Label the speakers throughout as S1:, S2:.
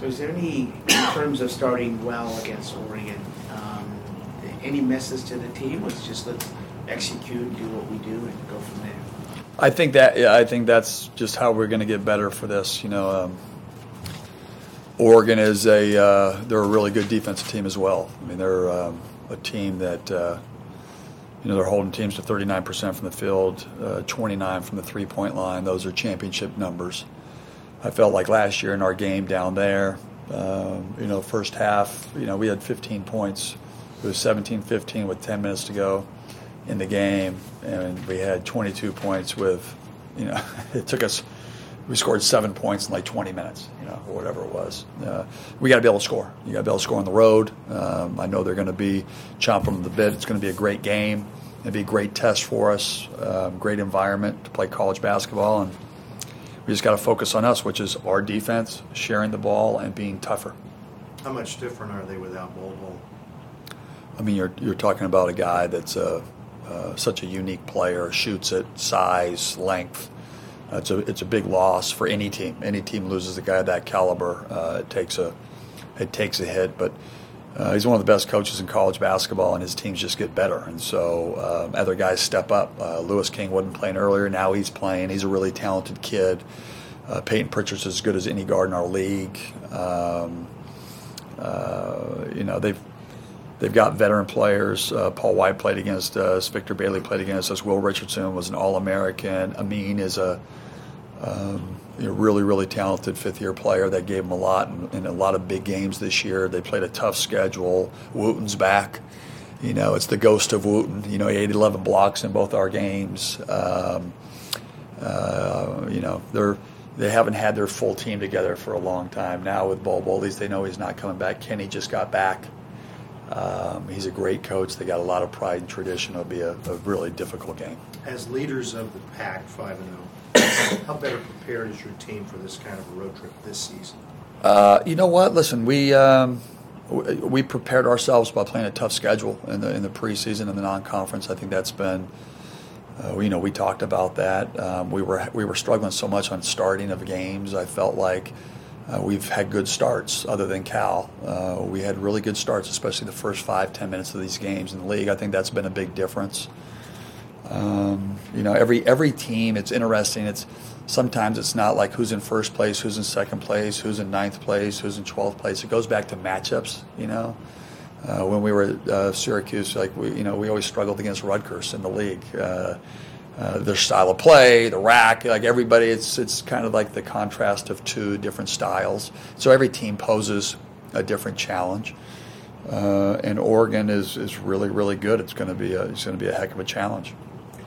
S1: So is there any, in terms of starting well against Oregon, um, any message to the team? Was just let's execute, do what we do, and go from there.
S2: I think that yeah, I think that's just how we're going to get better for this. You know, um, Oregon is a uh, they're a really good defensive team as well. I mean, they're um, a team that uh, you know they're holding teams to 39% from the field, uh, 29 from the three point line. Those are championship numbers. I felt like last year in our game down there, um, you know, first half, you know, we had 15 points. It was 17-15 with 10 minutes to go in the game, and we had 22 points with, you know, it took us. We scored seven points in like 20 minutes, you know, or whatever it was. Uh, we got to be able to score. You got to be able to score on the road. Um, I know they're going to be chomping the bit. It's going to be a great game. It'll be a great test for us. Um, great environment to play college basketball, and we just got to focus on us, which is our defense, sharing the ball, and being tougher.
S3: How much different are they without Bol?
S2: I mean, you're you're talking about a guy that's a uh, such a unique player, shoots it, size, length. Uh, it's a it's a big loss for any team. Any team loses a guy of that caliber. Uh, it takes a it takes a hit, but uh, he's one of the best coaches in college basketball, and his teams just get better. And so uh, other guys step up. Uh, Louis King wasn't playing earlier. Now he's playing. He's a really talented kid. Payton Pritchard's is as good as any guard in our league. Um, you know they've They've got veteran players. Uh, Paul White played against us. Victor Bailey played against us. Will Richardson was an All-American. Amin is a um, you know, really, really talented fifth-year player that gave them a lot in, a lot of big games this year. They played a tough schedule. Wooten's back. You know, it's the ghost of Wooten. You know, he had 11 blocks in both our games. Um, uh, you know, they're they haven't had their full team together for a long time. Now with least they know he's not coming back. Kenny just got back. Um, he's a great coach. They got a lot of pride and tradition. It'll be a, a really difficult game.
S3: As leaders of the pack, five and zero, how better prepared is your team for this kind of a road trip this season?
S2: Uh, you know what? Listen, we um, we prepared ourselves by playing a tough schedule in the in the preseason and the non-conference. I think that's been. Uh, you know, we talked about that. Um, we were we were struggling so much on starting of games. I felt like uh, we've had good starts, other than Cal. Uh, we had really good starts, especially the first five, ten minutes of these games in the league. I think that's been a big difference. Um, you know, every every team, it's interesting. It's sometimes it's not like who's in first place, who's in second place, who's in ninth place, who's in twelfth place. It goes back to matchups. You know, uh, when we were at uh, Syracuse, like we, you know, we always struggled against Rutgers in the league. Uh, their style of play, the rack, like everybody, it's it's kind of like the contrast of two different styles. So every team poses a different challenge, uh, and Oregon is, is really really good. It's going to be a it's going to be a heck of a challenge.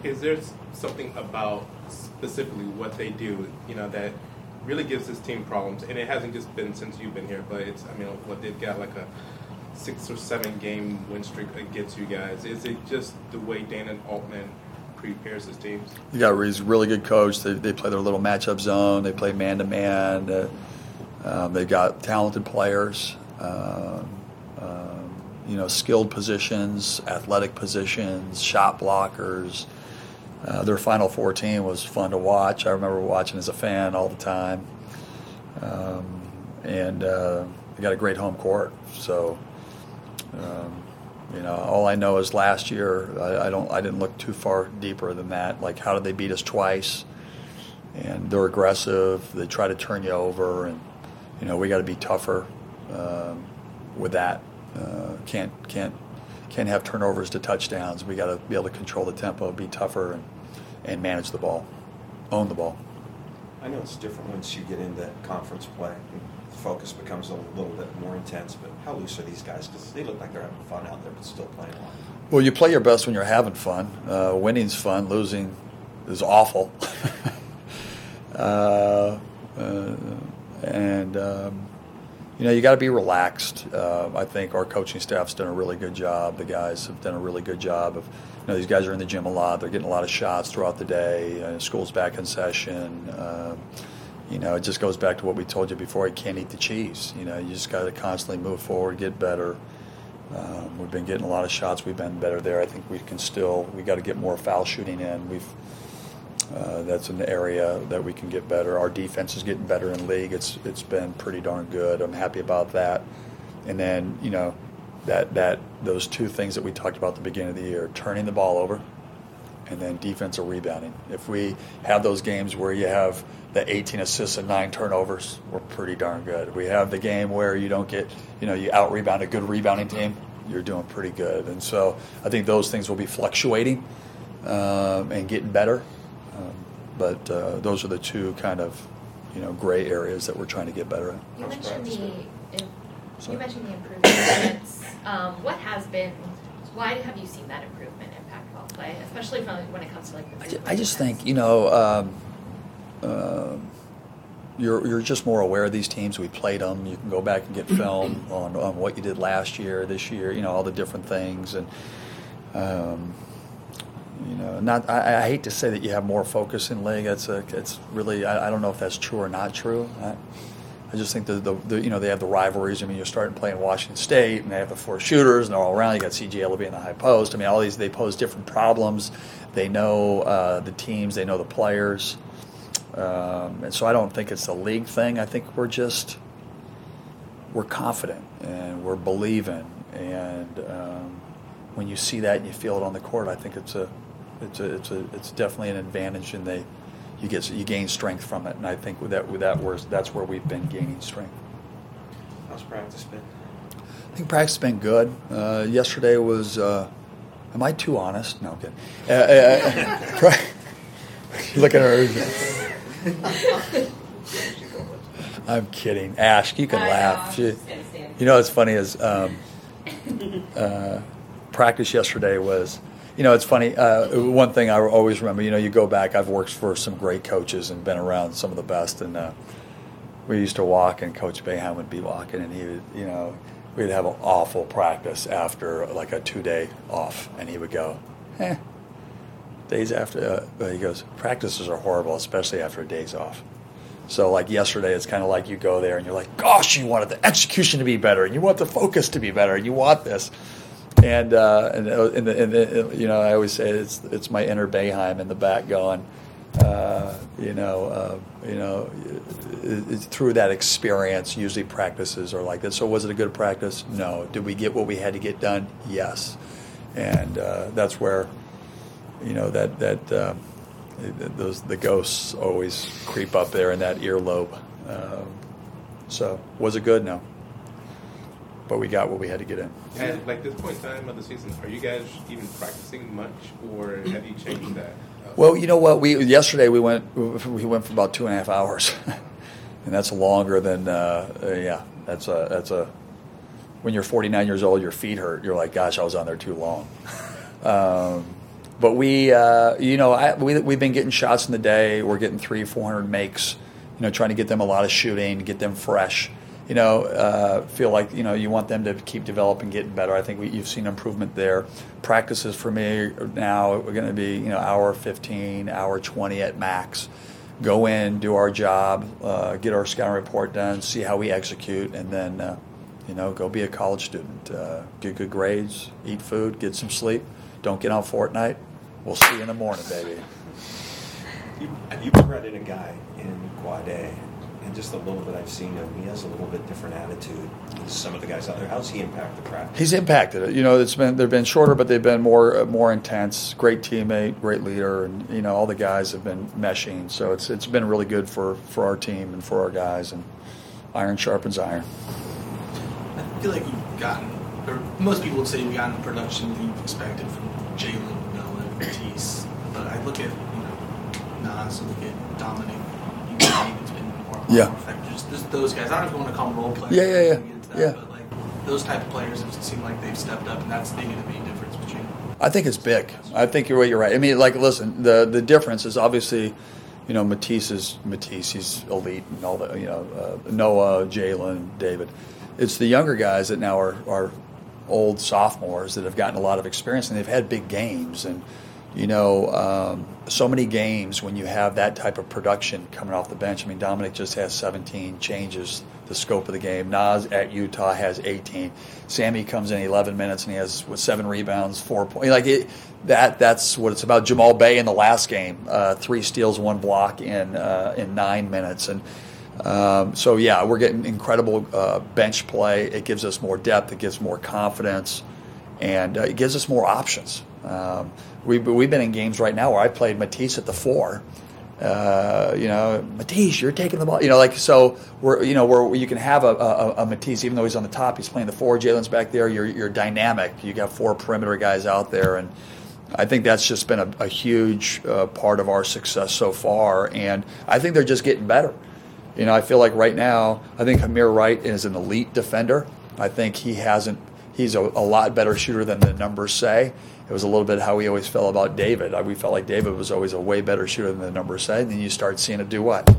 S4: Is there something about specifically what they do, you know, that really gives this team problems? And it hasn't just been since you've been here, but it's I mean, what they've got like a six or seven game win streak against you guys. Is it just the way Dana Altman teams?
S2: Got he's a really good coach. They, they play their little matchup zone. They play man to man. They've got talented players. Um, um, you know, skilled positions, athletic positions, shot blockers. Uh, their Final Four team was fun to watch. I remember watching as a fan all the time. Um, and uh, they got a great home court. So, um, you know, all I know is last year I, I, don't I didn't look too far deeper than that. Like how did they beat us twice? And they're aggressive. They try to turn you over, and you know we got to be tougher um, with that. Uh, can't can't can't have turnovers to touchdowns. We got to be able to control the tempo, be tougher, and and manage the ball, own the ball.
S5: I know it's different once you get into conference play focus becomes a little bit more intense. But how loose are these guys? Because they look like they're having fun out there, but still playing well.
S2: Well, you play your best when you're having fun. Uh, winning's fun. Losing is awful. uh, uh, and um, you know you got to be relaxed. Uh, I think our coaching staff's done a really good job. The guys have done a really good job of. You know, these guys are in the gym a lot. They're getting a lot of shots throughout the day. Uh, school's back in session. You know, it just goes back to what we told you before. You can't eat the cheese. You know, you just got to constantly move forward, get better. Um, we've been getting a lot of shots. We've been better there. I think we can still. We got to get more foul shooting in. We've Uh, that's an area that we can get better. Our defense is getting better in league. It's it's been pretty darn good. I'm happy about that. And then you know that that those two things that we talked about at the beginning of the year, turning the ball over, and then defensive rebounding. If we have those games where you have the 18 assists and nine turnovers, we're pretty darn good. We have the game where you don't get, you know, you out rebound a good rebounding team, you're doing pretty good. And so I think those things will be fluctuating um, and getting better. Um, but uh, those are the two kind of, you know, gray areas that we're trying to get better at.
S6: You mentioned the,
S5: been?
S6: you mentioned the improvements. Um, what has been, why have you seen that improvement in Pac-12 play, especially from, when it comes to like the
S2: I ju- I just think you know um, um you're you're just more aware of these teams. We played them. You can go back and get film on, on what you did last year, this year. You know all the different things, and um, you know, not. I, I hate to say that you have more focus in league. It's a. It's really. I, I don't know if that's true or not true. I, I just think the, the, the you know they have the rivalries. I mean, you're starting playing Washington State, and they have the four shooters, and they're all around. You got CJ Elleby in the high post. I mean, all these they pose different problems. They know uh, the teams. They know the players. Um, and so I don't think it's a league thing. I think we're just we're confident and we're believing. And um, when you see that and you feel it on the court, I think it's a it's a it's a it's definitely an advantage, and they you get you gain strength from it. And I think with that with that where that's where we've been gaining strength.
S5: How's practice been?
S2: I think practice has been good. Uh, yesterday was. Uh, am I too honest? No, I'm kidding. Uh, uh, Look at her. I'm kidding. Ash, you can
S7: I
S2: laugh.
S7: I was
S2: She-
S7: just gonna stand
S2: you know what's funny is um, uh, practice yesterday was. You know, it's funny. Uh, one thing I always remember. You know, you go back. I've worked for some great coaches and been around some of the best. And uh, we used to walk, and Coach Boeheim would be walking, and he would, you know, we'd have an awful practice after like a two day off, and he would go, eh. Days after, uh, he goes, practices are horrible, especially after a day's off. So like yesterday, it's kind of like you go there and you're like, gosh, you wanted the execution to be better, and you want the focus to be better, and you want this. And uh, and, uh, and, the, and the, you know, I always say it's it's my inner Boeheim in the back going, uh, you know, uh, you know, it, it, through that experience, usually practices are like that. So was it a good practice? No. Did we get what we had to get done? Yes. And uh, that's where, you know, that that uh, those the ghosts always creep up there in that earlobe. So was it good? No. But we got what we had to get in.
S4: At like this point in time of the season, are you guys even practicing much, or have you changed that?
S2: Well, you know what? We yesterday we went we went for about two and a half hours, and that's longer than uh, uh, yeah. That's a that's a when you're 49 years old, your feet hurt. You're like, gosh, I was on there too long. Um, but we, uh, you know, I, we we've been getting shots in the day. We're getting three, 400 makes. You know, trying to get them a lot of shooting, get them fresh. You know, uh, feel like you know you want them to keep developing, getting better. I think we, you've seen improvement there. Practices for me now we're going to be you know hour 15, hour 20 at max. Go in, do our job, uh, get our scouting report done, see how we execute, and then uh, you know go be a college student. Uh, get good grades, eat food, get some sleep. Don't get on Fortnite. We'll see you in the morning, baby.
S5: You, you credit a guy in Guade, and just a little bit I've seen him, he has a little bit different attitude than some of the guys out there. How's he impact the practice?
S2: He's impacted it. You know, it's been they've been shorter, but they've been more uh, more intense. Great teammate, great leader, and you know all the guys have been meshing. So it's it's been really good for for our team and for our guys. And iron sharpens iron.
S8: I feel like you've gotten, or most people would say you've gotten the production that you've expected from Jaylen, Noah, and Matisse. But I look at, you know, Nas, I look at Dominic, you know, it's been more, more
S2: Yeah.
S8: Just, just those guys. I don't want to call them role players.
S2: Yeah, yeah, yeah.
S8: we can get into that,
S2: Yeah.
S8: But like those type of players have seemed like they've stepped up, and that's the the main difference between.
S2: I think it's big. I think you're right. You're right. I mean, like, listen, the the difference is obviously, you know, Matisse is Matisse. He's elite and all the, you know, uh, Noah, Jaylen, David. It's the younger guys that now are are old sophomores that have gotten a lot of experience and they've had big games and. You know, um, so many games when you have that type of production coming off the bench. I mean, Dominic just has 17 changes the scope of the game. Nas at Utah has 18. Sammy comes in 11 minutes and he has what, seven rebounds, four points. Like it, that. That's what it's about. Jamal Bey in the last game, uh, three steals, one block in uh, in nine minutes, and um, so yeah, we're getting incredible uh, bench play. It gives us more depth. It gives more confidence, and uh, it gives us more options. Um, we, we've been in games right now where I played Matisse at the four. Uh, you know, Matisse, you're taking the ball. You know, like so. We're you know where you can have a, a, a Matisse, even though he's on the top, he's playing the four. Jaylen's back there. You're you're dynamic. You got four perimeter guys out there, and I think that's just been a, a huge uh, part of our success so far. And I think they're just getting better. You know, I feel like right now, I think Hameir Wright is an elite defender. I think he hasn't. He's a, a lot better shooter than the numbers say. It was a little bit how we always felt about David. We felt like David was always a way better shooter than the numbers said. And then you start seeing it do what?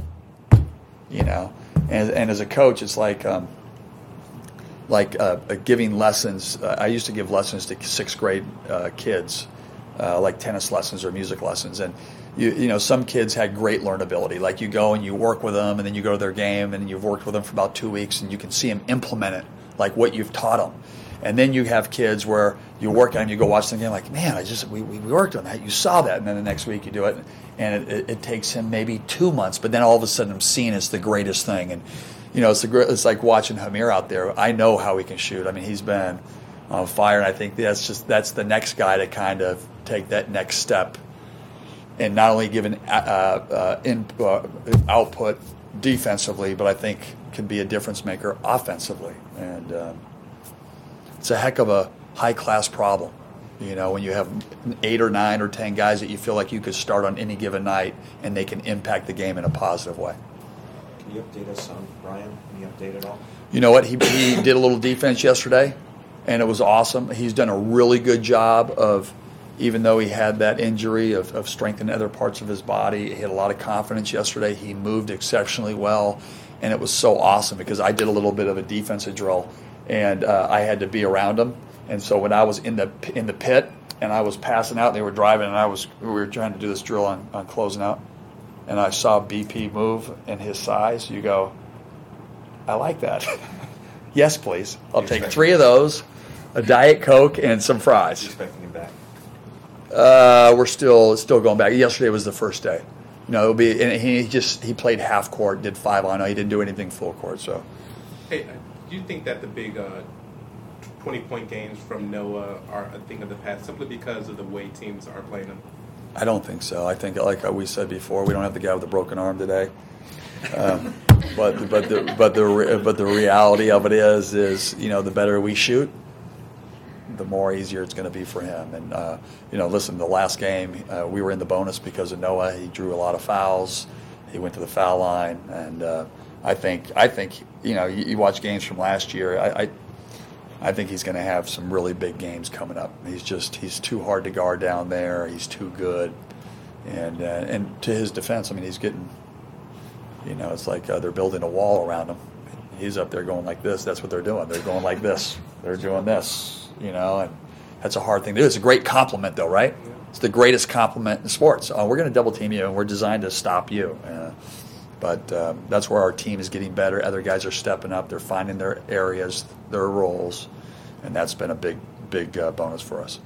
S2: You know, and, and as a coach, it's like um, like uh, giving lessons. Uh, I used to give lessons to sixth grade uh, kids, uh, like tennis lessons or music lessons, and you, you know some kids had great learnability. Like you go and you work with them, and then you go to their game, and you've worked with them for about two weeks, and you can see them implement it, like what you've taught them. And then you have kids where you work on them, you go watch them again, like, man, I just we, we worked on that. You saw that, and then the next week you do it, and it, it, it takes him maybe two months, but then all of a sudden I'm seeing it's the greatest thing. And you know, it's the it's like watching Hameir out there. I know how he can shoot. I mean, he's been on fire, and I think that's just that's the next guy to kind of take that next step, and not only give an uh, uh, in, uh, output defensively, but I think can be a difference maker offensively. And um, it's a heck of a high class problem. You know, when you have eight or nine or ten guys that you feel like you could start on any given night and they can impact the game in a positive way.
S5: Can you update us on Brian? Can you update at all?
S2: You know what? He, he did a little defense yesterday, and it was awesome. He's done a really good job of, even though he had that injury, of, of strengthening other parts of his body. He had a lot of confidence yesterday. He moved exceptionally well, and it was so awesome because I did a little bit of a defensive drill and uh, I had to be around them. And so when I was in the in the pit and I was passing out, they were driving, and I was we were trying to do this drill on, on closing out, and I saw BP move in his size. You go, I like that. yes, please. I'll
S5: You
S2: take three of those, a diet coke, and some fries.
S5: Expecting him back.
S2: Uh, we're still still going back. Yesterday was the first day. You know, it'll be and he just he played half court, did five on. He didn't do anything full court. So
S4: Hey, do you think that the big uh, 20 point games from Noah are a thing of the past simply because of the way teams are playing them?
S2: I don't think so. I think, like we said before, we don't have the guy with the broken arm today. Um, but but the but the re- but the reality of it is is you know the better we shoot, the more easier it's going to be for him. And uh, you know, listen, the last game uh, we were in the bonus because of Noah. He drew a lot of fouls. He went to the foul line, and uh, I think I think you know you, you watch games from last year. I, I I think he's going to have some really big games coming up. He's just he's too hard to guard down there. He's too good, and uh, and to his defense, I mean he's getting, you know, it's like uh, they're building a wall around him. He's up there going like this. That's what they're doing. They're going like this. They're doing this. You know, and that's a hard thing to do. It's a great compliment, though, right? It's the greatest compliment in sports. Oh, we're going to double team you, and we're designed to stop you. Uh, but um, that's where our team is getting better. Other guys are stepping up. They're finding their areas, their roles, and that's been a big, big uh, bonus for us.